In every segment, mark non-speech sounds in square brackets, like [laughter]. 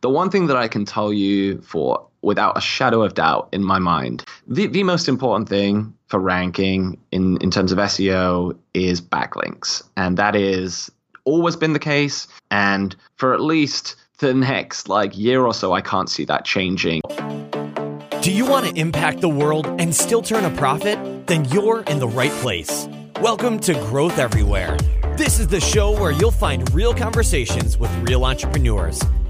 The one thing that I can tell you for without a shadow of doubt in my mind, the, the most important thing for ranking in, in terms of SEO is backlinks. And that is always been the case. And for at least the next like year or so, I can't see that changing. Do you want to impact the world and still turn a profit? Then you're in the right place. Welcome to Growth Everywhere. This is the show where you'll find real conversations with real entrepreneurs.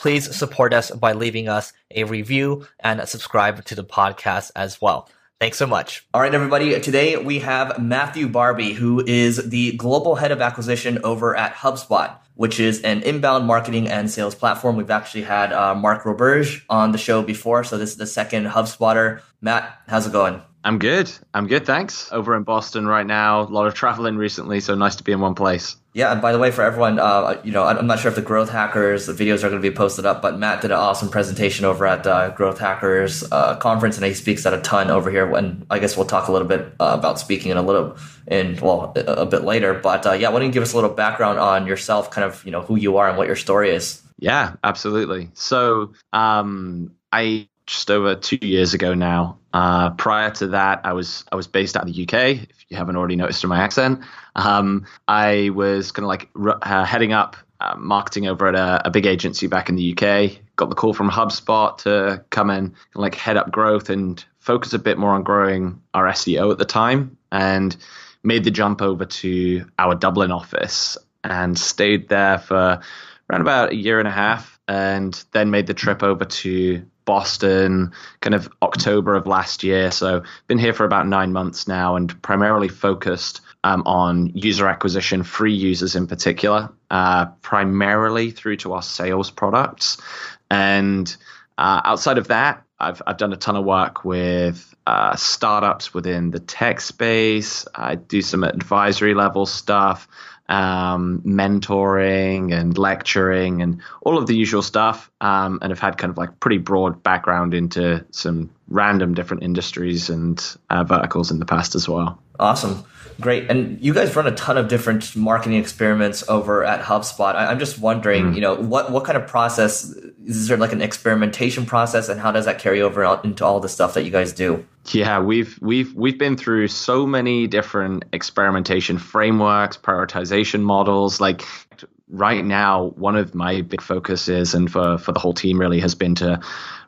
please support us by leaving us a review and subscribe to the podcast as well. Thanks so much. All right, everybody. Today we have Matthew Barby, who is the global head of acquisition over at HubSpot, which is an inbound marketing and sales platform. We've actually had uh, Mark Roberge on the show before, so this is the second HubSpotter. Matt, how's it going? I'm good. I'm good. Thanks. Over in Boston right now. A lot of traveling recently, so nice to be in one place. Yeah, and by the way, for everyone, uh, you know, I'm not sure if the Growth Hackers the videos are going to be posted up, but Matt did an awesome presentation over at uh, Growth Hackers uh, conference, and he speaks at a ton over here. And I guess we'll talk a little bit uh, about speaking in a little, in well, a, a bit later. But uh, yeah, why don't you give us a little background on yourself, kind of, you know, who you are and what your story is? Yeah, absolutely. So, um, I just over two years ago now. Uh, prior to that, I was I was based out of the UK. If you haven't already noticed from my accent, um, I was kind of like uh, heading up uh, marketing over at a, a, big agency back in the UK. Got the call from HubSpot to come in and like head up growth and focus a bit more on growing our SEO at the time, and made the jump over to our Dublin office and stayed there for around about a year and a half, and then made the trip over to Boston kind of October of last year. So been here for about nine months now and primarily focused um, on user acquisition, free users in particular, uh, primarily through to our sales products. And uh, outside of that, I've, I've done a ton of work with uh, startups within the tech space. I do some advisory level stuff um, mentoring and lecturing and all of the usual stuff. Um, and have had kind of like pretty broad background into some random different industries and uh, verticals in the past as well. Awesome. Great. And you guys run a ton of different marketing experiments over at HubSpot. I, am just wondering, mm. you know, what, what kind of process is there like an experimentation process and how does that carry over into all the stuff that you guys do? Yeah, we've we've we've been through so many different experimentation frameworks, prioritization models. Like right now, one of my big focuses and for for the whole team really has been to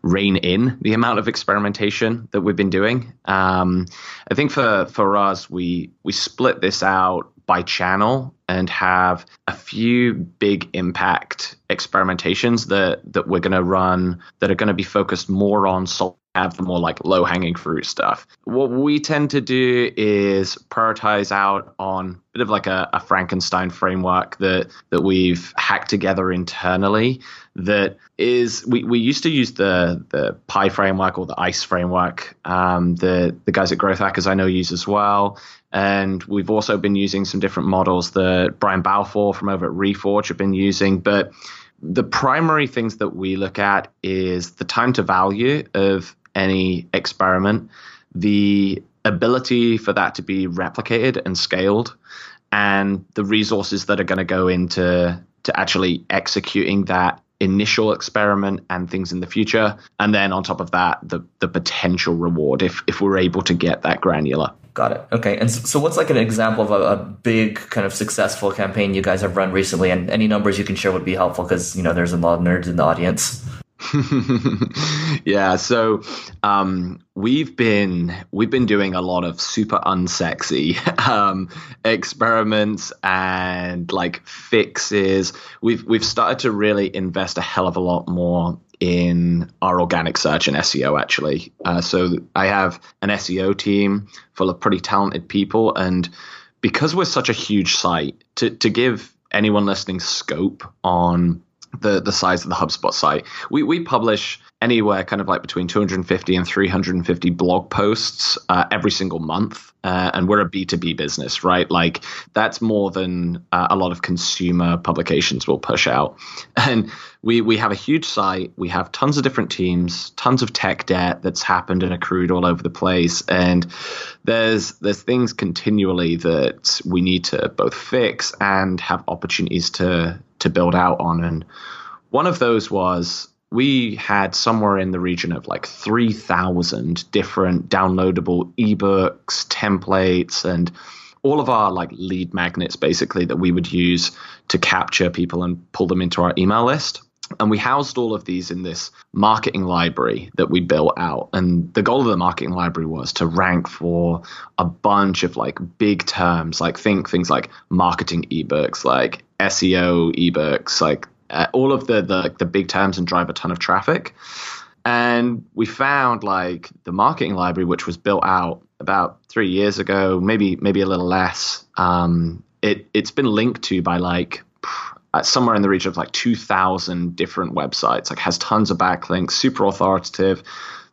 rein in the amount of experimentation that we've been doing. Um, I think for for us, we we split this out by channel and have a few big impact experimentations that that we're going to run that are going to be focused more on sol- have the more like low hanging fruit stuff. What we tend to do is prioritize out on a bit of like a, a, Frankenstein framework that that we've hacked together internally. That is, we, we used to use the the PIE framework or the ICE framework. Um, the the guys at Growth Hackers I know use as well. And we've also been using some different models that Brian Balfour from over at Reforge have been using. But the primary things that we look at is the time to value of any experiment, the ability for that to be replicated and scaled, and the resources that are going to go into to actually executing that initial experiment and things in the future. And then on top of that the the potential reward if if we're able to get that granular. Got it. Okay. And so, what's like an example of a, a, big kind of successful campaign you guys have run recently? And any numbers you can share would be helpful because you know there's a lot of nerds in the audience [laughs] yeah, so um, we've been we've been doing a lot of super unsexy [laughs] um, experiments and like fixes. We've we've started to really invest a hell of a lot more in our organic search and SEO actually. Uh, so I have an SEO team full of pretty talented people, and because we're such a huge site, to to give anyone listening scope on the the size of the HubSpot site. We we publish anywhere kind of like between 250 and 350 blog posts uh, every single month. Uh, and we're a B2B business, right? Like that's more than uh, a lot of consumer publications will push out. [laughs] And we, we have a huge site. We have tons of different teams, tons of tech debt that's happened and accrued all over the place. And there's, there's things continually that we need to both fix and have opportunities to, to build out on. And one of those was we had somewhere in the region of like 3,000 different downloadable ebooks, templates, and all of our like lead magnets basically that we would use to capture people and pull them into our email list. And we housed all of these in this marketing library that we built out. And the goal of the marketing library was to rank for a bunch of like big terms, like think things like marketing ebooks, like SEO ebooks, like uh, all of the, the the big terms and drive a ton of traffic. And we found like the marketing library, which was built out about three years ago, maybe maybe a little less. Um, it it's been linked to by like somewhere in the region of like 2,000 different websites. Like has tons of backlinks, super authoritative.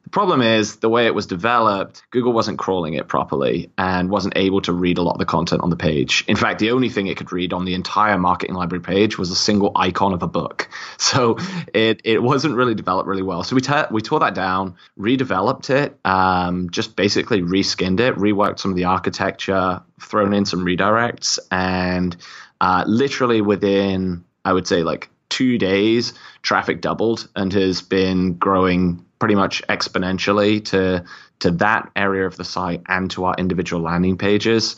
The problem is the way it was developed, Google wasn't crawling it properly and wasn't able to read a lot of the content on the page. In fact, the only thing it could read on the entire marketing library page was a single icon of a book. [laughs] So it, it wasn't really developed really well. So we, te- we tore that down, redeveloped it, um, just basically reskinned it, reworked some of the architecture, thrown in some redirects, and uh, literally within, I would say, like two days, traffic doubled and has been growing pretty much exponentially to to that area of the site and to our individual landing pages.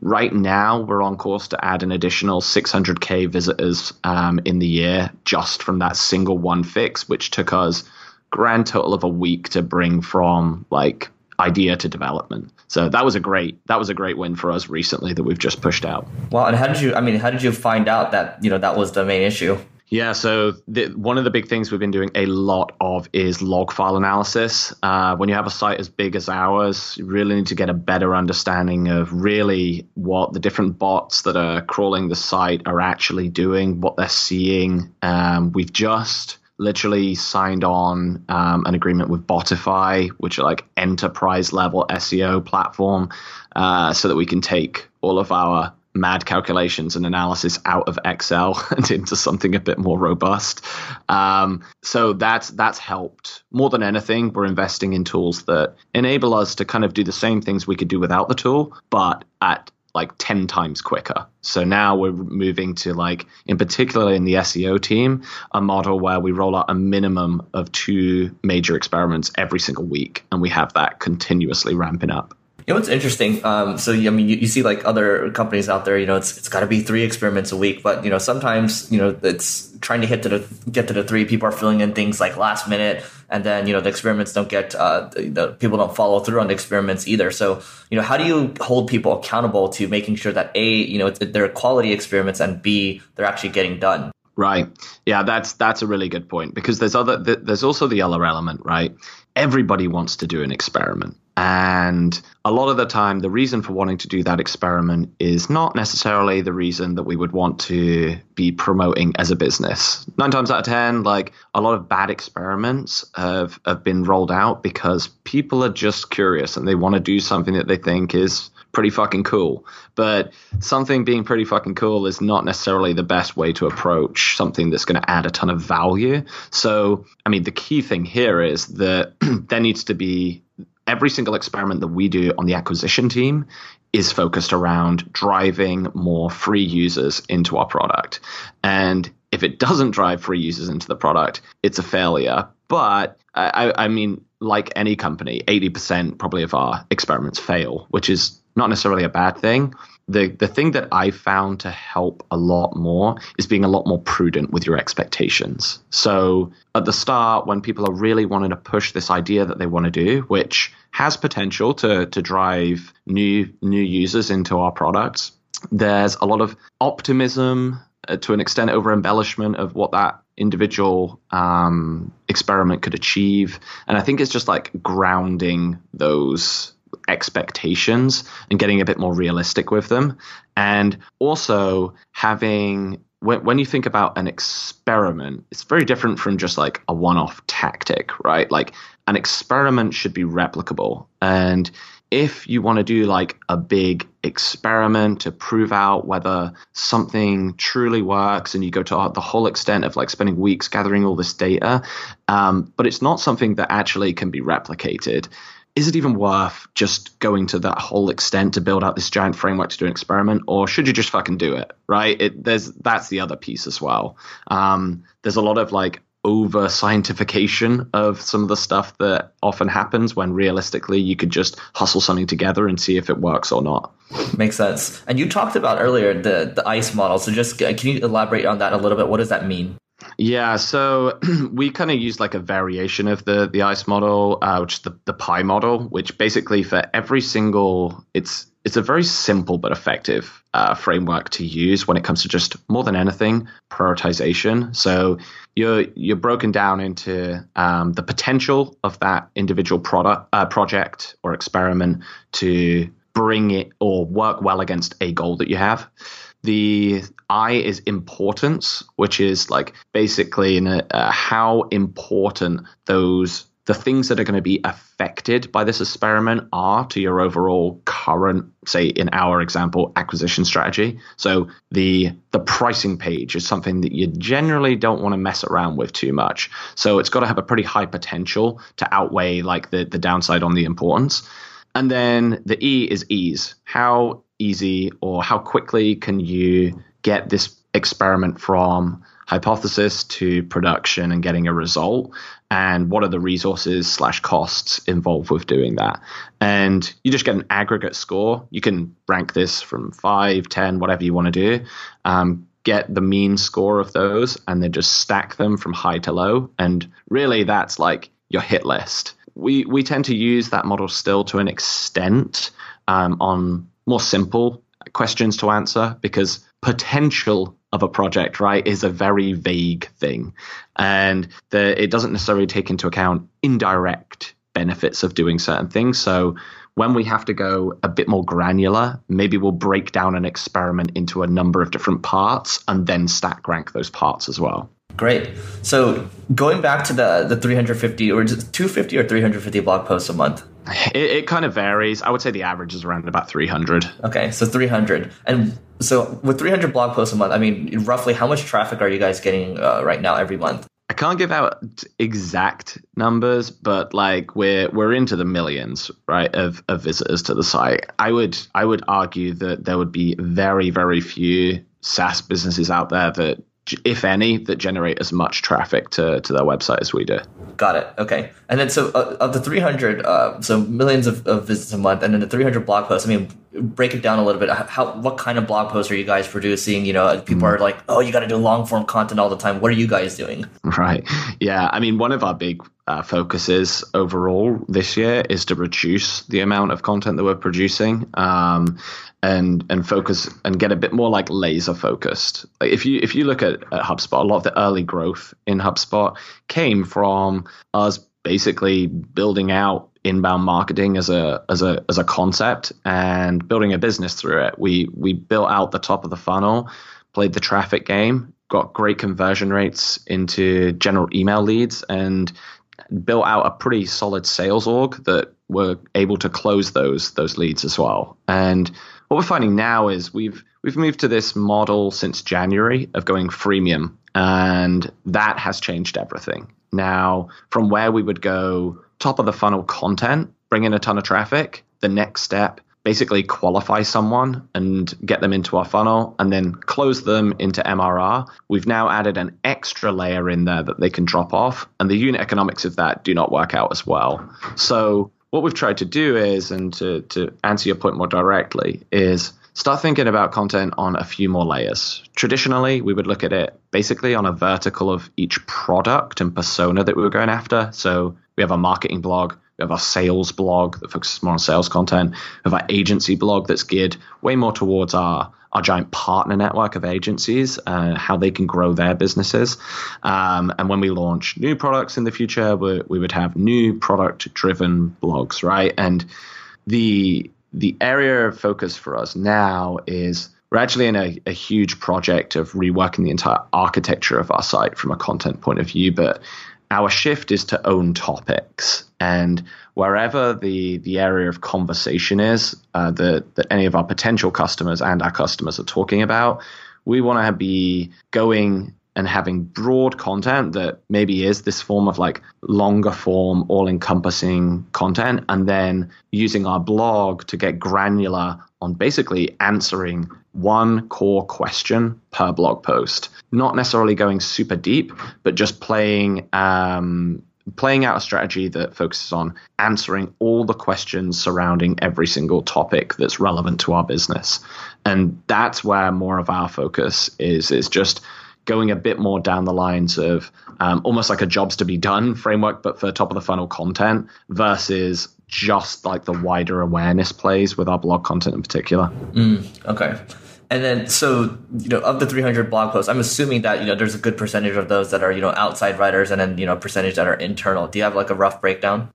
Right now, we're on course to add an additional 600k visitors um, in the year just from that single one fix, which took us grand total of a week to bring from like idea to development. So that was a great that was a great win for us recently that we've just pushed out. Well, and how did you? I mean, how did you find out that you know that was the main issue? Yeah, so the, one of the big things we've been doing a lot of is log file analysis. Uh, when you have a site as big as ours, you really need to get a better understanding of really what the different bots that are crawling the site are actually doing, what they're seeing. Um, we've just literally signed on um, an agreement with Botify, which are like enterprise level SEO platform, uh, so that we can take all of our mad calculations and analysis out of Excel [laughs] and into something a bit more robust. Um, so that's that's helped more than anything. We're investing in tools that enable us to kind of do the same things we could do without the tool, but at like 10 times quicker. So now we're moving to like, in particular in the SEO team, a model where we roll out a minimum of two major experiments every single week. And we have that continuously ramping up. You know what's interesting? Um, so I mean, you, you, see like other companies out there. You know, it's it's got to be three experiments a week, but you know sometimes you know it's trying to hit to the get to the three. People are filling in things like last minute, and then you know the experiments don't get uh, the, the people don't follow through on the experiments either. So you know, how do you hold people accountable to making sure that a you know they're quality experiments and b they're actually getting done? Right. Yeah, that's that's a really good point because there's other there's also the other element, right? Everybody wants to do an experiment. And a lot of the time, the reason for wanting to do that experiment is not necessarily the reason that we would want to be promoting as a business. Nine times out of 10, like a lot of bad experiments have, have been rolled out because people are just curious and they want to do something that they think is pretty fucking cool. But something being pretty fucking cool is not necessarily the best way to approach something that's going to add a ton of value. So, I mean, the key thing here is that [clears throat] there needs to be every single experiment that we do on the acquisition team is focused around driving more free users into our product. And if it doesn't drive free users into the product, it's a failure. But I, I mean, like any company, 80% probably of our experiments fail, which is not necessarily a bad thing the the thing that I found to help a lot more is being a lot more prudent with your expectations. So at the start, when people are really wanting to push this idea that they want to do, which has potential to to drive new new users into our products, there's a lot of optimism uh, to an extent over embellishment of what that individual um, experiment could achieve, and I think it's just like grounding those expectations and getting a bit more realistic with them and also having when, you think about an experiment, it's very different from just like a one off tactic, right? Like an experiment should be replicable. And if you want to do like a big experiment to prove out whether something truly works and you go to the whole extent of like spending weeks gathering all this data um, but it's not something that actually can be replicated is it even worth just going to that whole extent to build out this giant framework to do an experiment or should you just fucking do it right it, there's that's the other piece as well um, there's a lot of like over scientification of some of the stuff that often happens when realistically you could just hustle something together and see if it works or not. Makes sense. And you talked about earlier the the ICE model. So just can you elaborate on that a little bit? What does that mean? Yeah, so [clears throat] we kind of use like a variation of the the ICE model, uh, which is the the PIE model, which basically for every single it's it's a very simple but effective uh, framework to use when it comes to just more than anything prioritization. So you're you're broken down into um, the potential of that individual product uh, project or experiment to bring it or work well against a goal that you have. The I is importance, which is like basically in a, uh, how important those the things that are going to be affected by this experiment are to your overall current say in our example acquisition strategy. So the the pricing page is something that you generally don't want to mess around with too much. So it's got to have a pretty high potential to outweigh like the the downside on the importance. And then the e is ease. How easy or how quickly can you get this experiment from hypothesis to production and getting a result? And what are the resources slash costs involved with doing that? And you just get an aggregate score. You can rank this from 5 10 whatever you want to do. Um, get the mean score of those and then just stack them from high to low. And really that's like your hit list. We we tend to use that model still to an extent um, on more simple questions to answer because potential of a project, right, is a very vague thing. And the, it doesn't necessarily take into account indirect benefits of doing certain things. So when we have to go a bit more granular, maybe we'll break down an experiment into a number of different parts and then stack rank those parts as well. Great. So going back to the the 350 or 250 or 350 blog posts a month. It, it, kind of varies. I would say the average is around about 300. Okay, so 300. And so with 300 blog posts a month, I mean, roughly how much traffic are you guys getting uh, right now every month? I can't give out exact numbers, but like we're we're into the millions, right, of, of visitors to the site. I would I would argue that there would be very very few SaaS businesses out there that if any, that generate as much traffic to, to their website as we do. Got it. Okay. And then so uh, of the 300, uh, so millions of, of, visits a month, and then the 300 blog posts. I mean, break it down a little bit. How what kind of blog posts are you guys producing? You know, people mm. are like, oh, you got to do long form content all the time. What are you guys doing? Right. Yeah. I mean, one of our big uh, focuses overall this year is to reduce the amount of content that we're producing. Um, and and focus and get a bit more like laser focused. Like if you if you look at, at HubSpot, a lot of the early growth in HubSpot came from us basically building out inbound marketing as a as a as a concept and building a business through it. We we built out the top of the funnel, played the traffic game, got great conversion rates into general email leads and built out a pretty solid sales org that were able to close those those leads as well. And what we're finding now is we've we've moved to this model since January of going freemium, and that has changed everything. Now, from where we would go top of the funnel content, bring in a ton of traffic, the next step basically qualify someone and get them into our funnel and then close them into MRR. We've now added an extra layer in there that they can drop off, and the unit economics of that do not work out as well. So what we've tried to do is, and to, to answer your point more directly, is start thinking about content on a few more layers. Traditionally, we would look at it basically on a vertical of each product and persona that we were going after. So we have a marketing blog, we have our sales blog that focuses more on sales content, we have our agency blog that's geared way more towards our our giant partner network of agencies, uh, how they can grow their businesses. Um, and when we launch new products in the future, we, we would have new product driven blogs, right? And the the area of focus for us now is we're actually in a, a huge project of reworking the entire architecture of our site from a content point of view, but our shift is to own topics. And wherever the the area of conversation is uh, that that any of our potential customers and our customers are talking about we want to be going and having broad content that maybe is this form of like longer form, all encompassing content, and then using our blog to get granular on basically answering one core question per blog post. Not necessarily going super deep, but just playing um, playing out a strategy that focuses on answering all the questions surrounding every single topic that's relevant to our business. And that's where more of our focus is is just going a bit more down the lines of um, almost like a jobs to be done framework, but for top of the funnel content versus just like the wider awareness plays with our blog content in particular. Mm, okay. And then, so you know, of the 300 blog posts, I'm assuming that you know there's a good percentage of those that are you know outside writers, and then you know percentage that are internal. Do you have like a rough breakdown?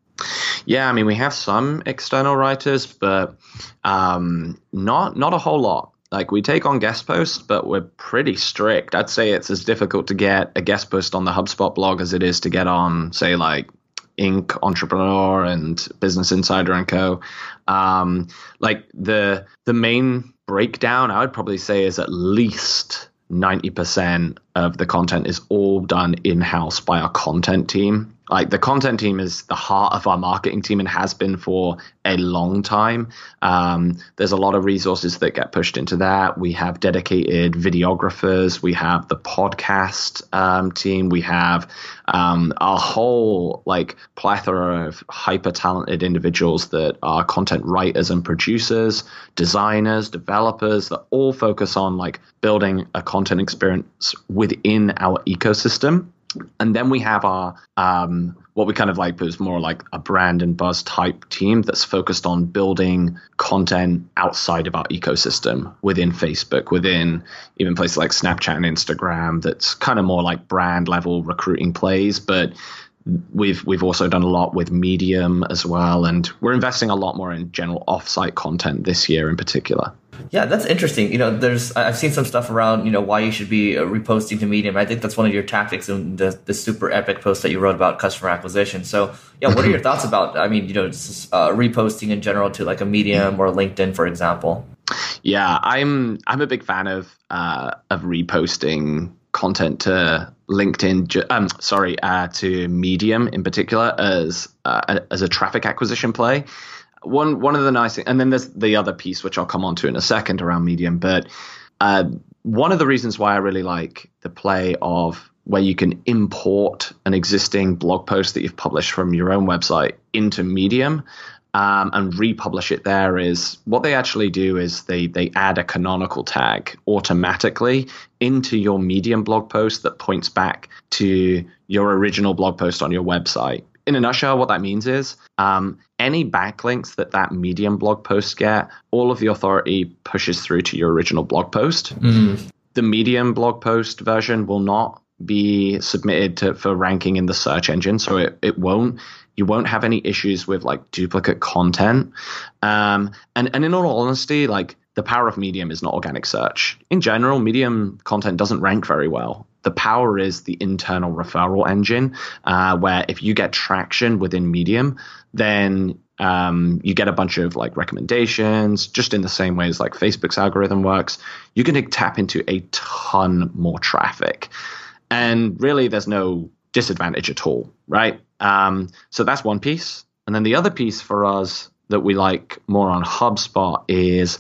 Yeah, I mean, we have some external writers, but um, not not a whole lot. Like we take on guest posts, but we're pretty strict. I'd say it's as difficult to get a guest post on the HubSpot blog as it is to get on, say, like Inc. Entrepreneur and Business Insider and Co. Um, like the the main breakdown, I would probably say, is at least ninety percent of the content is all done in house by our content team like the content team is the heart of our marketing team and has been for a long time. Um, there's a lot of resources that get pushed into that. We have dedicated videographers. We have the podcast um, team. We have um, a whole like plethora of hyper talented individuals that are content writers and producers, designers, developers that all focus on like building a content experience within our ecosystem and then we have our um, what we kind of like was more like a brand and buzz type team that's focused on building content outside of our ecosystem within Facebook, within even places like Snapchat and Instagram. That's kind of more like brand level recruiting plays, but we've we've also done a lot with Medium as well, and we're investing a lot more in general offsite content this year in particular. Yeah, that's interesting. You know, there's I've seen some stuff around you know why you should be uh, reposting to Medium. I think that's one of your tactics in the the super epic post that you wrote about customer acquisition. So yeah, what are your [laughs] thoughts about? I mean, you know, just, uh, reposting in general to like a Medium or LinkedIn, for example. Yeah, I'm I'm a big fan of uh, of reposting content to LinkedIn, um, sorry, uh, to Medium in particular as uh, as a traffic acquisition play. One one of the nice things, and then there's the other piece which I'll come on to in a second around Medium. But uh, one of the reasons why I really like the play of where you can import an existing blog post that you've published from your own website into Medium um, and republish it there is what they actually do is they they add a canonical tag automatically into your medium blog post that points back to your original blog post on your website in a nutshell what that means is um, any backlinks that that medium blog post get all of the authority pushes through to your original blog post mm-hmm. the medium blog post version will not be submitted to, for ranking in the search engine so it, it won't you won't have any issues with like duplicate content. Um, and, and in all honesty, like the power of Medium is not organic search. In general, Medium content doesn't rank very well. The power is the internal referral engine, uh, where if you get traction within Medium, then um, you get a bunch of like recommendations, just in the same way as like Facebook's algorithm works. You can tap into a ton more traffic. And really, there's no disadvantage at all, right? Um, so that's one piece. And then the other piece for us that we like more on HubSpot is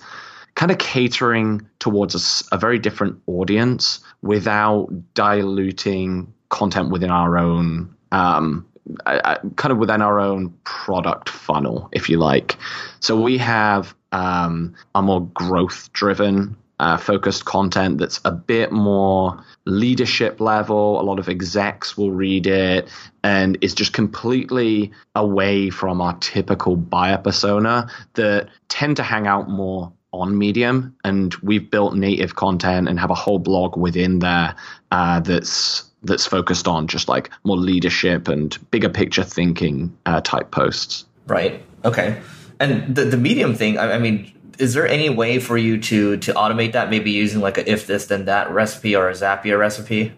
kind of catering towards a, a very different audience without diluting content within our own um, kind of within our own product funnel, if you like. So we have um, a more growth driven uh, focused content that's a bit more leadership level. A lot of execs will read it and is just completely away from our typical buyer persona that tend to hang out more on Medium. And we've built native content and have a whole blog within there uh, that's that's focused on just like more leadership and bigger picture thinking uh, type posts. Right. Okay. And the the Medium thing, I, I mean is there any way for you to to automate that? Maybe using like a if this then that recipe or a Zapier recipe.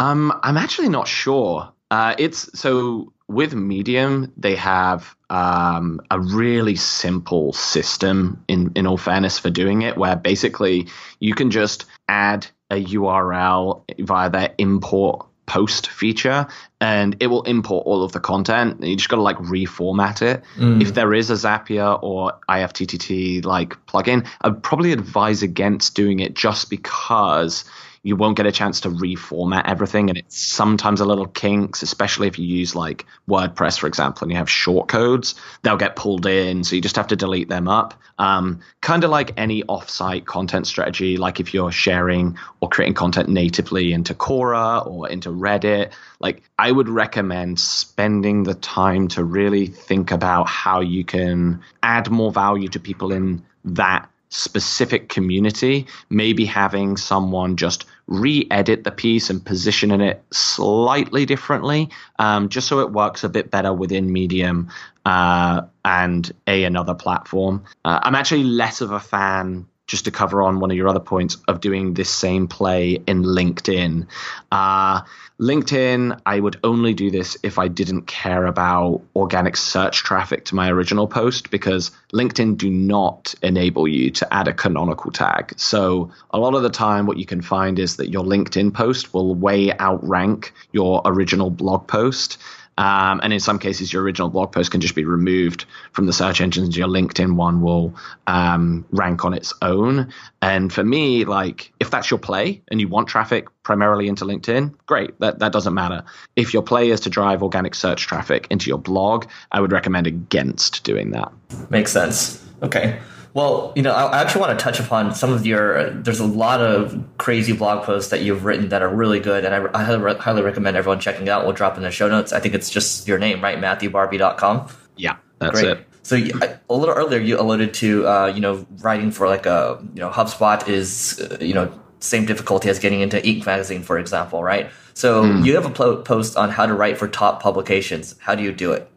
Um, I'm actually not sure. Uh, it's so with Medium, they have um, a really simple system. In in all fairness, for doing it, where basically you can just add a URL via their import post feature and it will import all of the content. You just got to like reformat it. Mm. If there is a Zapier or IFTTT like plugin, I'd probably advise against doing it just because you won't get a chance to reformat everything and it's sometimes a little kinks especially if you use like wordpress for example and you have short codes they'll get pulled in so you just have to delete them up. Um, kind of like any offsite content strategy like if you're sharing or creating content natively into quora or into reddit like i would recommend spending the time to really think about how you can add more value to people in that specific community, maybe having someone just re edit the piece and positioning it slightly differently, um, just so it works a bit better within Medium uh, and a another platform. Uh, I'm actually less of a fan just to cover on one of your other points of doing this same play in LinkedIn. Uh, LinkedIn, I would only do this if I didn't care about organic search traffic to my original post because LinkedIn do not enable you to add a canonical tag. So a lot of the time, what you can find is that your LinkedIn post will way outrank your original blog post. Um, and in some cases, your original blog post can just be removed from the search engines. Your LinkedIn one will um, rank on its own. And for me, like if that's your play and you want traffic primarily into LinkedIn, great. That that doesn't matter. If your play is to drive organic search traffic into your blog, I would recommend against doing that. Makes sense. Okay. Well, you know, I actually want to touch upon some of your. There's a lot of crazy blog posts that you've written that are really good, and I, I highly, recommend everyone checking out. We'll drop in the show notes. I think it's just your name, right? MatthewBarby.com. Yeah, that's Great. it. So a little earlier, you alluded to, uh, you know, writing for like a, you know, HubSpot is, uh, you know, same difficulty as getting into Inc. magazine, for example, right? So mm. you have a post on how to write for top publications. How do you do it?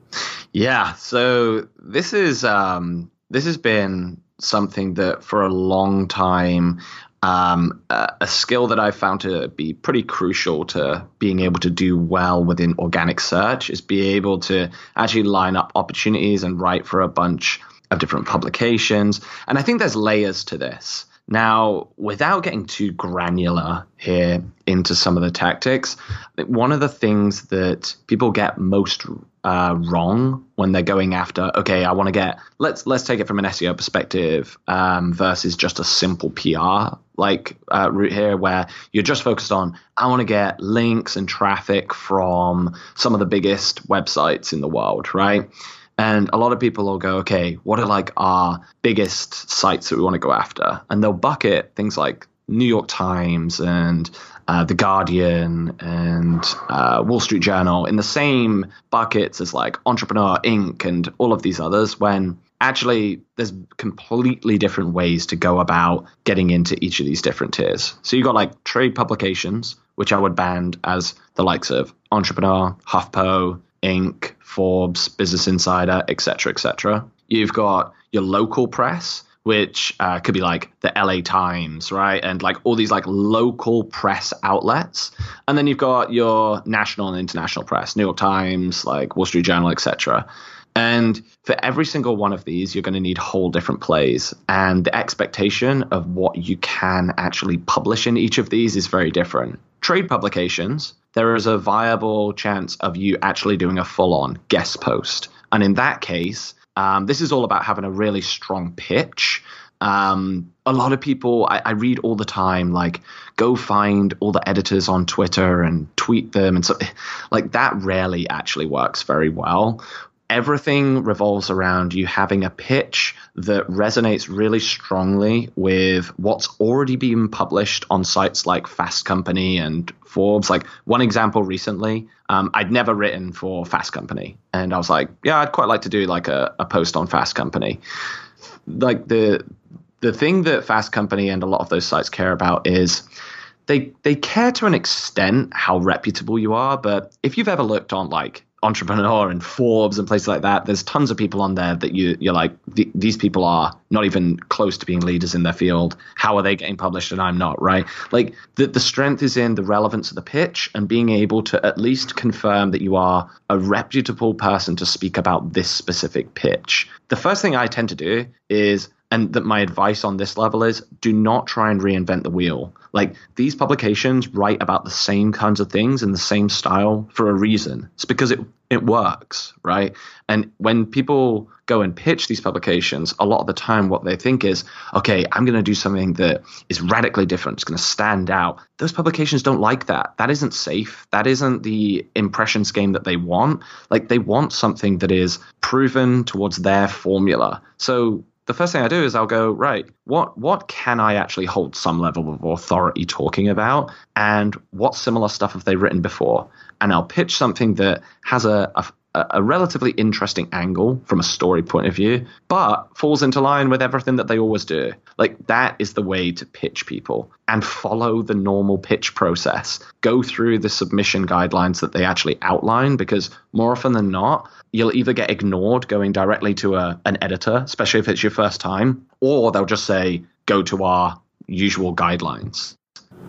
Yeah, so this is um, this has been something that for a long time um, a, a, skill that I found to be pretty crucial to being able to do well within organic search is be able to actually line up opportunities and write for a bunch of different publications. And I think there's layers to this. Now, without getting too granular here into some of the tactics, one of the things that people get most uh, wrong when they're going after, okay, I want to get let's let's take it from an SEO perspective um, versus just a simple PR like uh, route here, where you're just focused on I want to get links and traffic from some of the biggest websites in the world, right? And a lot of people will go, okay, what are like our biggest sites that we want to go after? And they'll bucket things like New York Times and uh, The Guardian and uh, Wall Street Journal in the same buckets as like Entrepreneur Inc. and all of these others when actually there's completely different ways to go about getting into each of these different tiers. So you've got like trade publications, which I would band as the likes of Entrepreneur, HuffPo, Inc., Forbes, Business Insider, etc., etc. You've got your local press, which uh, could be like the LA Times, right? And like all these like local press outlets. And then you've got your national and international press, New York Times, like Wall Street Journal, etc. And for every single one of these, you're going to need whole different plays. And the expectation of what you can actually publish in each of these is very different. Trade publications, there is a viable chance of you actually doing a full on guest post. And in that case, um, this is all about having a really strong pitch. Um, a lot of people I, I, read all the time, like, go find all the editors on Twitter and tweet them. And so, [laughs] like, that rarely actually works very well everything revolves around you having a pitch that resonates really strongly with what's already been published on sites like Fast Company and Forbes. Like one example recently, um, I'd never written for Fast Company, and I was like, yeah, I'd quite like to do like a, a post on Fast Company. Like the the thing that Fast Company and a lot of those sites care about is they they care to an extent how reputable you are, but if you've ever looked on like Entrepreneur and Forbes and places like that. There's tons of people on there that you you're like these people are not even close to being leaders in their field. How are they getting published and I'm not, right? Like the the strength is in the relevance of the pitch and being able to at least confirm that you are a reputable person to speak about this specific pitch. The first thing I tend to do is and that my advice on this level is do not try and reinvent the wheel. Like these publications write about the same kinds of things in the same style for a reason. It's because it it works, right? And when people go and pitch these publications, a lot of the time what they think is, okay, I'm going to do something that is radically different. It's going to stand out. Those publications don't like that. That isn't safe. That isn't the impressions game that they want. Like they want something that is proven towards their formula. So the first thing I do is I'll go, right, what what can I actually hold some level of authority talking about? And what similar stuff have they written before? And I'll pitch something that has a, a a relatively interesting angle from a story point of view, but falls into line with everything that they always do. Like that is the way to pitch people and follow the normal pitch process. Go through the submission guidelines that they actually outline because more often than not, you'll either get ignored going directly to a, an editor, especially if it's your first time, or they'll just say, go to our usual guidelines.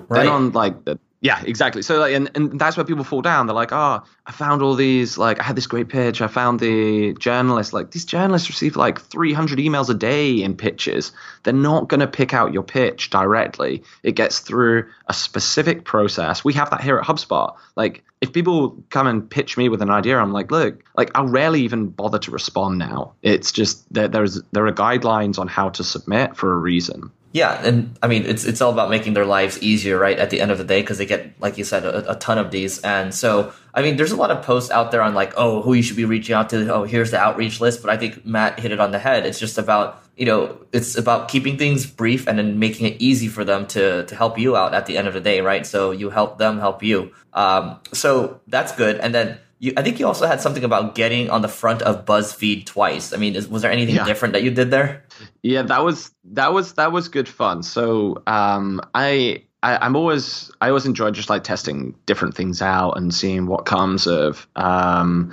Right. Then on like the yeah, exactly. So like, and, and that's where people fall down. They're like, oh, I found all these, like, I had this great pitch. I found the journalist. Like, these journalists receive like 300 emails a day in pitches. They're not going to pick out your pitch directly. It gets through a specific process. We have that here at HubSpot. Like, if people come and pitch me with an idea, I'm like, look, like, I'll rarely even bother to respond now. It's just that there's there are guidelines on how to submit for a reason. Yeah, and I mean it's it's all about making their lives easier, right? At the end of the day, because they get, like you said, a, a, ton of these, and so I mean, there's a lot of posts out there on like, oh, who you should be reaching out to. Oh, here's the outreach list. But I think Matt hit it on the head. It's just about you know, it's about keeping things brief and then making it easy for them to to help you out at the end of the day, right? So you help them help you. Um, so that's good, and then you, I think you also had something about getting on the front of BuzzFeed twice. I mean, is, was there anything yeah. different that you did there? Yeah, that was that was that was good fun. So um, I, I am always I always enjoy just like testing different things out and seeing what comes of um,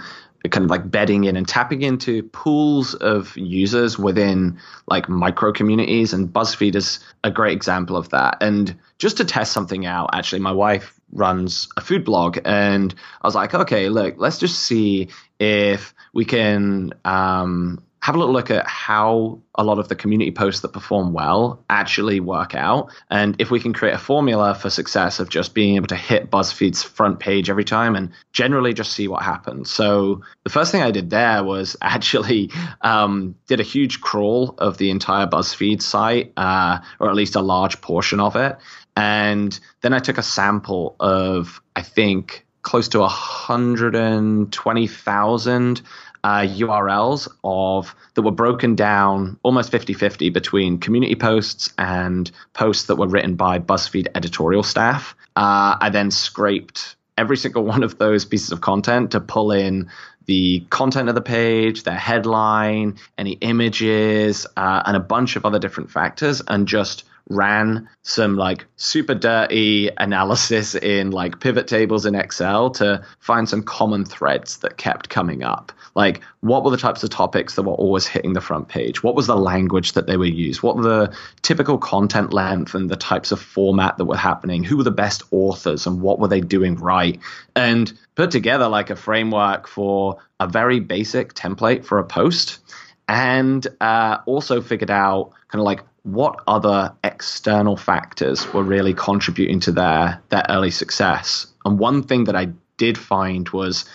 kind of like bedding in and tapping into pools of users within like micro communities and BuzzFeed is a great example of that. And just to test something out, actually, my wife runs a food blog, and I was like, okay, look, let's just see if we can um, have a little look at how a lot of the community posts that perform well actually work out. And if we can create a formula for success of just being able to hit BuzzFeed's front page every time and generally just see what happens. So the first thing I did there was [laughs] actually um, did a huge crawl of the entire BuzzFeed site, uh, or at least a large portion of it. And then I took a sample of, I think, close to 120,000 uh, URLs of that were broken down almost 50-50 between community posts and posts that were written by BuzzFeed editorial staff. Uh, I then scraped every single [laughs] one of those pieces of content to pull in the content of the page, their headline, any images, uh, and a bunch of other different factors, and just ran some like super dirty analysis in like pivot tables in Excel to find some common threads that kept coming up. Like, what were the types of topics that were always hitting the front page? What was the language that they were used? What were the typical content length and the types of format that were happening? Who were the best authors and what were they doing right? And put together like a framework for a very basic template for a post and uh, also figured out kind of like what other external factors were really contributing to their their early success. And one thing that I did find was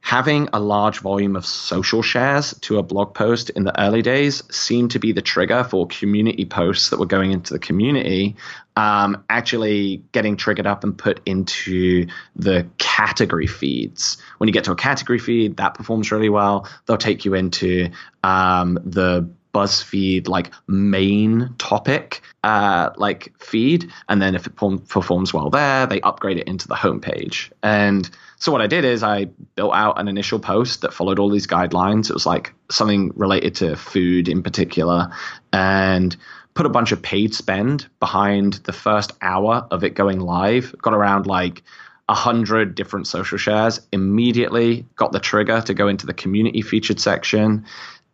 having a large volume of social shares to a blog post in the early days seemed to be the trigger for community posts that were going into the community um, actually getting triggered up and put into the category feeds. When you get to a category feed, that performs really well. They'll take you into um, the BuzzFeed like main topic uh, like feed, and then if it performs well there, they upgrade it into the homepage. And so what I did is I built out an initial post that followed all these guidelines. It was like something related to food in particular, and put a bunch of paid spend behind the first hour of it going live. Got around like a hundred different social shares. Immediately got the trigger to go into the community featured section.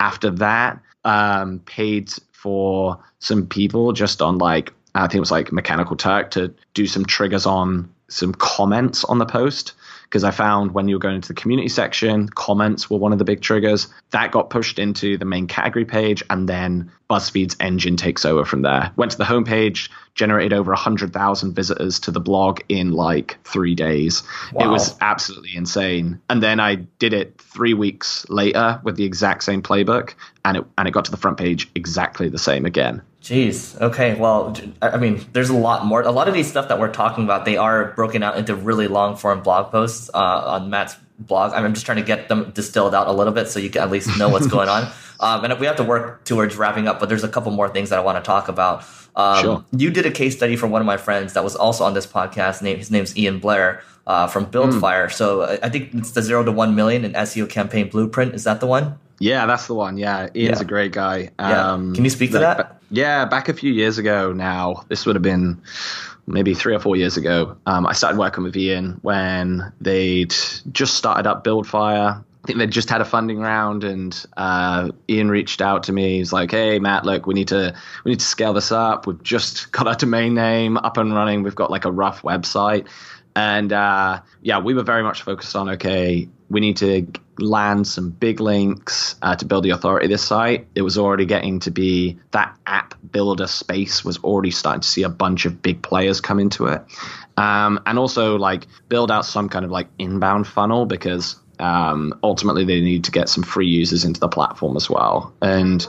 After that, um, paid for some people just on like I think it was like Mechanical Turk to do some triggers on some comments on the post because I found when you were going into the community section, comments were one of the big triggers. That got pushed into the main category page, and then BuzzFeed's engine takes over from there. Went to the homepage, generated over 100,000 visitors to the blog in like three days. Wow. It was absolutely insane. And then I did it three weeks later with the exact same playbook, and it, and it got to the front page exactly the same again. Jeez. Okay. Well, I mean, there's a lot more. A lot of these stuff that we're talking about, they are broken out into really long form blog posts uh, on Matt's blog. I'm just trying to get them distilled out a little bit so you can at least know what's going on. [laughs] Um, and we have to work towards wrapping up, but there's a couple more things that I want to talk about. Um, sure. You did a case study for one of my friends that was also on this podcast. Name, his name's Ian Blair uh, from Buildfire. Mm. So uh, I think it's the zero to one million in SEO campaign blueprint. Is that the one? Yeah, that's the one. Yeah, Ian's yeah. a great guy. Um, yeah. Can you speak to that? Yeah, back a few years ago now. This would have been maybe three or four years ago. Um, I started working with Ian when they'd just started up Buildfire. I think they'd just had a funding round, and uh, Ian reached out to me. He's like, "Hey, Matt, look, we need to we need to scale this up. We've just got our domain name up and running. We've got like a rough website." And uh, yeah, we were very much focused on okay, we need to land some big links uh, to build the authority of this site. It was already getting to be that app builder space was already starting to see a bunch of big players come into it. Um, and also like build out some kind of like inbound funnel because um, ultimately they need to get some free users into the platform as well. And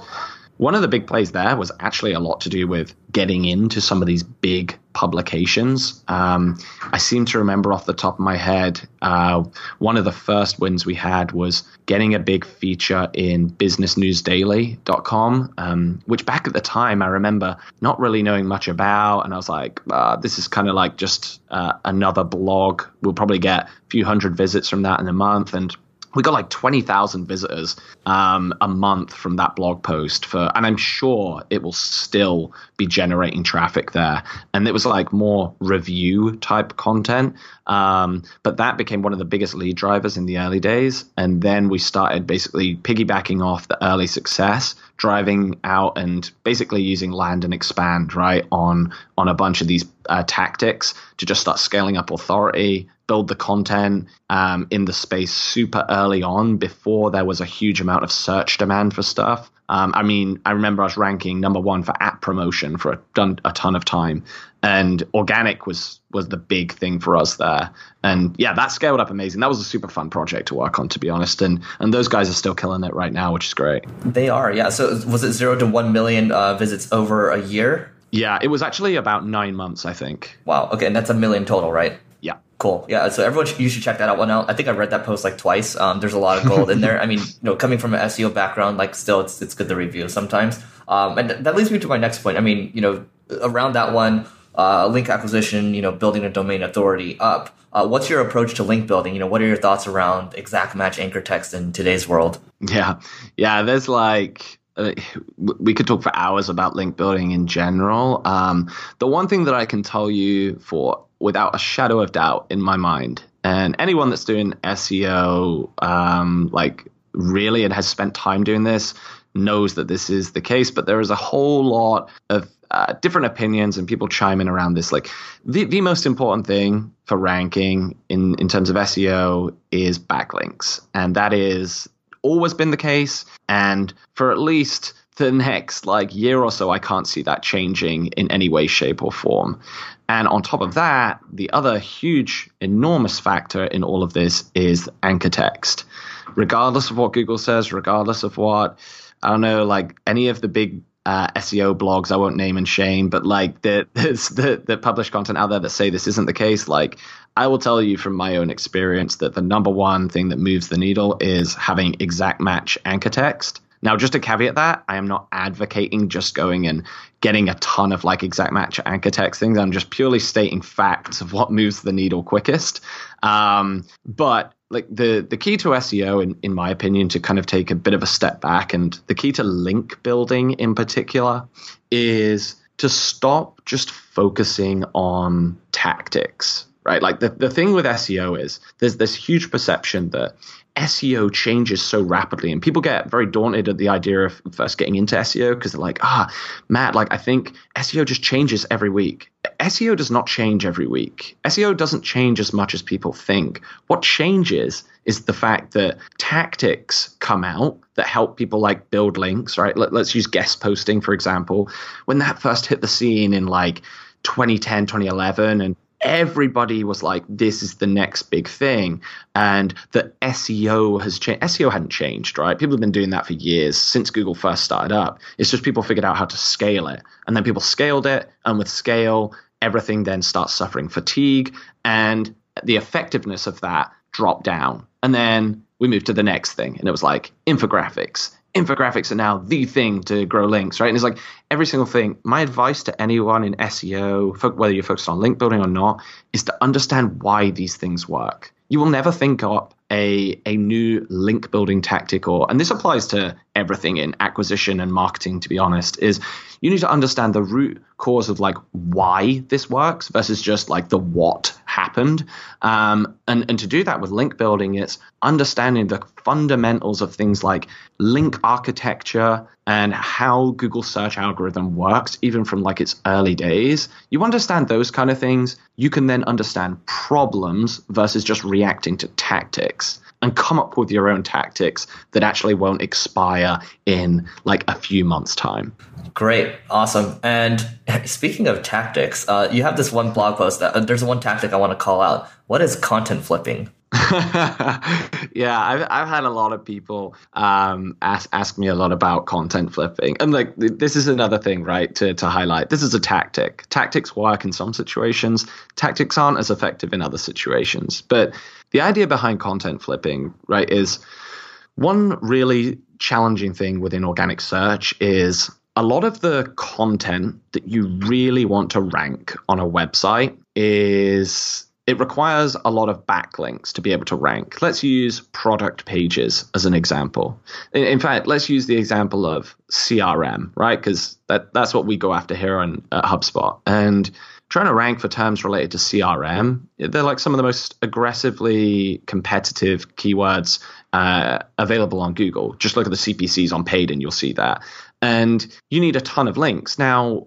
one of the big plays there was actually a lot to do with getting into some of these big publications. Um, I seem to remember off the top of my head, uh, one of the first wins we had was getting a big feature in businessnewsdaily.com, um, which back at the time I remember not really knowing much about. And I was like, uh, this is kind of like just uh, another blog. We'll probably get a few hundred visits from that in a month. And we got like 20,000 visitors um, a month from that blog post for and I'm sure it will still be generating traffic there. And it was like more review type content um, but that became one of the biggest lead drivers in the early days. And then we started basically piggybacking off the early success driving out and basically using land and expand right on on a bunch of these uh, tactics to just start scaling up authority build the content um, in the space super early on before there was a huge amount of search demand for stuff. Um, I mean, I remember us ranking number one for app promotion for a, done a ton of time, and organic was was the big thing for us there. And yeah, that scaled up amazing. That was a super fun project to work on, to be honest. And and those guys are still killing it right now, which is great. They are, yeah. So was it zero to one million uh, visits over a year? Yeah, it was actually about nine months, I think. Wow. Okay, and that's a million total, right? Cool. Yeah. So everyone, should, you should check that out one out. I think I read that post like twice. Um, there's a lot of gold in there. I mean, you know, coming from an SEO background, like still, it's it's good to review sometimes. Um, and th- that leads me to my next point. I mean, you know, around that one, uh, link acquisition, you know, building a domain authority up. Uh, what's your approach to link building? You know, what are your thoughts around exact match anchor text in today's world? Yeah, yeah. There's like uh, we could talk for hours about link building in general. Um, the one thing that I can tell you for without a shadow of doubt in my mind. And anyone that's doing SEO, um, like really, and has spent time doing this, knows that this is the case. But there is a whole lot of uh, different opinions and people chiming around this. Like the, the most important thing for ranking in, in terms of SEO is backlinks. And that is always been the case. And for at least the next like year or so, I can't see that changing in any way, shape, or form. And on top of that, the other huge, enormous factor in all of this is anchor text. Regardless of what Google says, regardless of what, I don't know, like any of the big uh, SEO blogs, I won't name and shame, but like [laughs] the, the, the published content out there that say this isn't the case, like I will tell you from my own experience that the number one thing that moves the needle is having exact match anchor text. Now, just to caveat that, I am not advocating just going and getting a ton of like exact match anchor text things. I'm just purely stating facts of what moves the needle quickest. Um, but like the the key to SEO, in, in my opinion, to kind of take a bit of a step back, and the key to link building in particular is to stop just focusing on tactics right? Like the, the thing with SEO is there's this huge perception that SEO changes so rapidly, and people get very daunted at the idea of first getting into SEO because they're like, ah, Matt, like I think SEO just changes every week. SEO does not change every week. SEO doesn't change as much as people think. What changes is the fact that tactics come out that help people like build links, right? Let, us use guest posting, for example. When that first hit the scene in like 2010, 2011, and everybody was like, this is the next big thing. And the SEO has changed. SEO hadn't changed, right? People have been doing that for years since Google first started up. It's just people figured out how to scale it. And then people scaled it. And with scale, everything then starts suffering fatigue. And the effectiveness of that dropped down. And then we moved to the next thing. And it was like infographics infographics are now the thing to grow links, right? And it's like every single thing. My advice to anyone in SEO, whether you're focused on link building or not, is to understand why these things work. You will never think up a, a new link building tactic or and this applies to everything in acquisition and marketing to be honest is you need to understand the root cause of like why this works versus just like the what happened um, and and to do that with link building it's understanding the fundamentals of things like link architecture and how Google search algorithm works, even from like its early days. You understand those kind of things, you can then understand problems versus just reacting to tactics and come up with your own tactics that actually won't expire in like a few months' time. Great, awesome. And speaking of tactics, uh, you have this one blog post. That, uh, there's one tactic I want to call out. What is content flipping? [laughs] yeah, I've I've had a lot of people um, ask ask me a lot about content flipping, and like this is another thing, right? To to highlight, this is a tactic. Tactics work in some situations. Tactics aren't as effective in other situations. But the idea behind content flipping, right, is one really challenging thing within organic search is a lot of the content that you really want to rank on a website is it requires a lot of backlinks to be able to rank. Let's use product pages as an example. In, in fact, let's use the example of CRM, right? Because that, that's what we go after here on, at HubSpot. And trying to rank for terms related to CRM, they're like some of the most aggressively competitive keywords uh, available on Google. Just look at the CPCs on paid and you'll see that. And you need a ton of links. Now,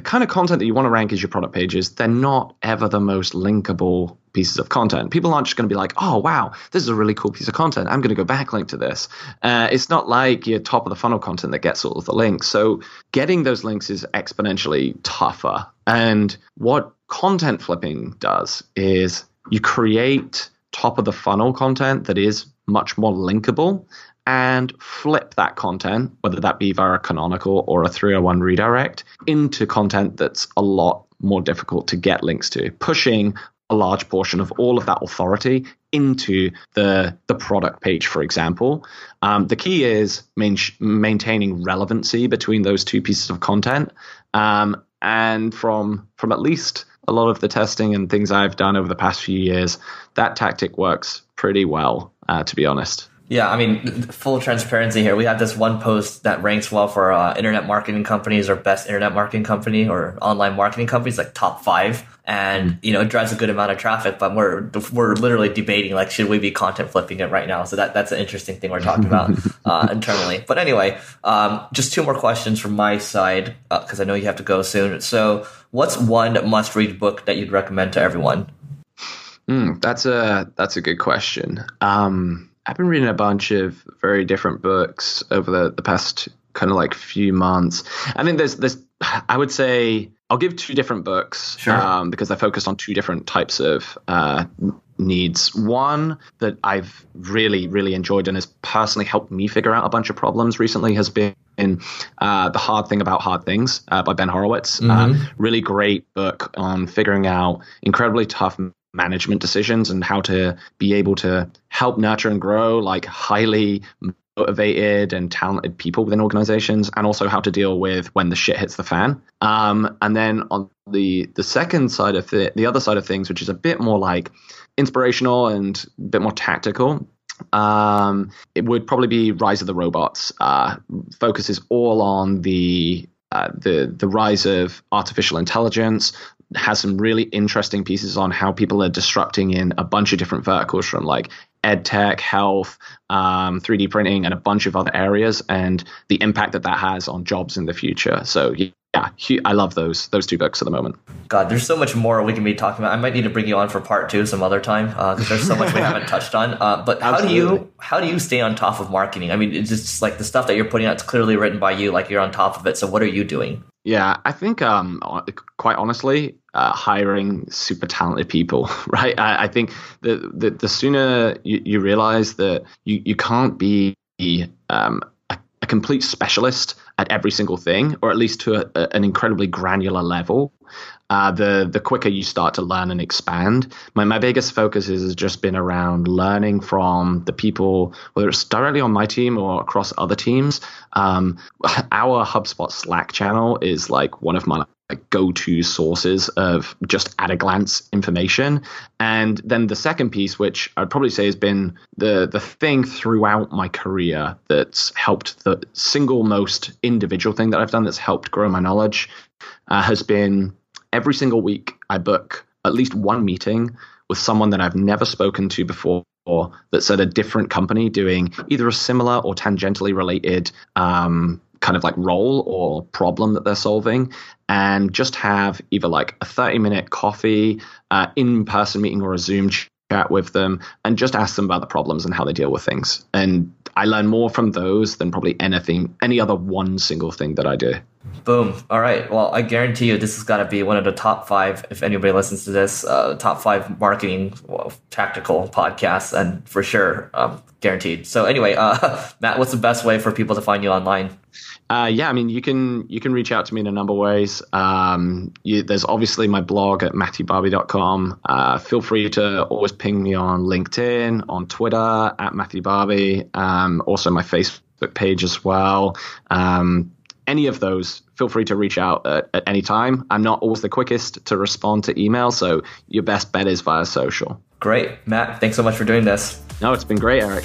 the kind of content that you want to rank as your product pages, they're not ever the most linkable pieces of content. People aren't just going to be like, oh, wow, this is a really cool piece of content. I'm going to go backlink to this. Uh, it's not like your top of the funnel content that gets all of the links. So getting those links is exponentially tougher. And what content flipping does is you create top of the funnel content that is much more linkable and flip that content, whether that be via a canonical or a 301 redirect, into content that's a lot more difficult to get links to, pushing a large portion of all of that authority into the the product page, for example. Um, the key is main, maintaining relevancy between those two pieces of content. Um, and from from at least a lot of the testing and things I've done over the past few years, that tactic works pretty well, uh, to be honest. Yeah, I mean, full transparency here. We have this one post that ranks well for uh, internet marketing companies or best internet marketing company or online marketing companies, like top five, and you know it drives a good amount of traffic. But we're we're literally debating like should we be content flipping it right now? So that that's an interesting thing we're talking about [laughs] uh, internally. But anyway, um, just two more questions from my side because uh, I know you have to go soon. So, what's one must read book that you'd recommend to everyone? Mm, that's a that's a good question. Um, I've been reading a bunch of very different books over the, the past kind of like few months. I think there's there's I would say I'll give two different books sure. um, because I focused on two different types of uh, needs. One that I've really really enjoyed and has personally helped me figure out a bunch of problems recently has been. Uh, the Hard Thing About Hard Things uh, by Ben Horowitz. Mm-hmm. Uh, really great book on figuring out incredibly tough management decisions and how to be able to help nurture and grow like highly motivated and talented people within organizations and also how to deal with when the shit hits the fan. Um, and then on the the second side of the the other side of things which is a bit more like inspirational and a bit more tactical um, it would probably be rise of the robots. Uh, focuses all on the uh, the the rise of artificial intelligence, has some really interesting pieces on how people are disrupting in a bunch of different verticals from like ed tech, health, um, 3D printing, and a bunch of other areas, and the impact that that has on jobs in the future. So yeah, I love those those two books at the moment. God, there's so much more we can be talking about. I might need to bring you on for part two some other time because uh, there's so much we haven't [laughs] touched on. Uh, but how Absolutely. do you how do you stay on top of marketing? I mean, it's just like the stuff that you're putting out. It's clearly written by you. Like you're on top of it. So what are you doing? Yeah, I think um, quite honestly, uh, hiring super talented people, [laughs] right? I, I think the, the, the sooner you, you realize that you, you can't be um, a, a, complete specialist at every single thing, or at least to a, a, an incredibly granular level, uh, the the quicker you start to learn and expand. My my biggest focus has just been around learning from the people, whether it's directly on my team or across other teams. Um, our HubSpot Slack channel is like one of my go-to sources of just at a glance information. And then the second piece which i'd probably say has been the the thing throughout my career that's helped the single most individual thing that i've done that's helped grow my knowledge uh, has been every single week I book at least one meeting with someone that I've never spoken to before that's at a different company doing either a similar or tangentially related um, kind of like role or problem that they're solving and just have either like a 30 minute coffee uh, in person meeting or a zoom chat with them and just ask them about the problems and how they deal with things. And i learn more from those than probably anything any other one single thing that i do Boom. All right. Well, I guarantee you this has got to be one of the top five, if anybody listens to this, uh, top five marketing well, tactical podcasts, and for sure, um, guaranteed. So, anyway, uh, [laughs] Matt, what's the best way for people to find you online? Uh, yeah, I mean, you can you can reach out to me in a number of ways. Um, you, there's obviously my blog at matthewbarby.com. Uh, feel free to always ping me on LinkedIn, on Twitter at Matthew Barby. Um, also my Facebook page as well. Um, any of those, feel free to reach out at, at any time. I'm not always the quickest to respond to email, so your best bet is via social. Great. Matt, thanks so much for doing this. No, it's been great, Eric.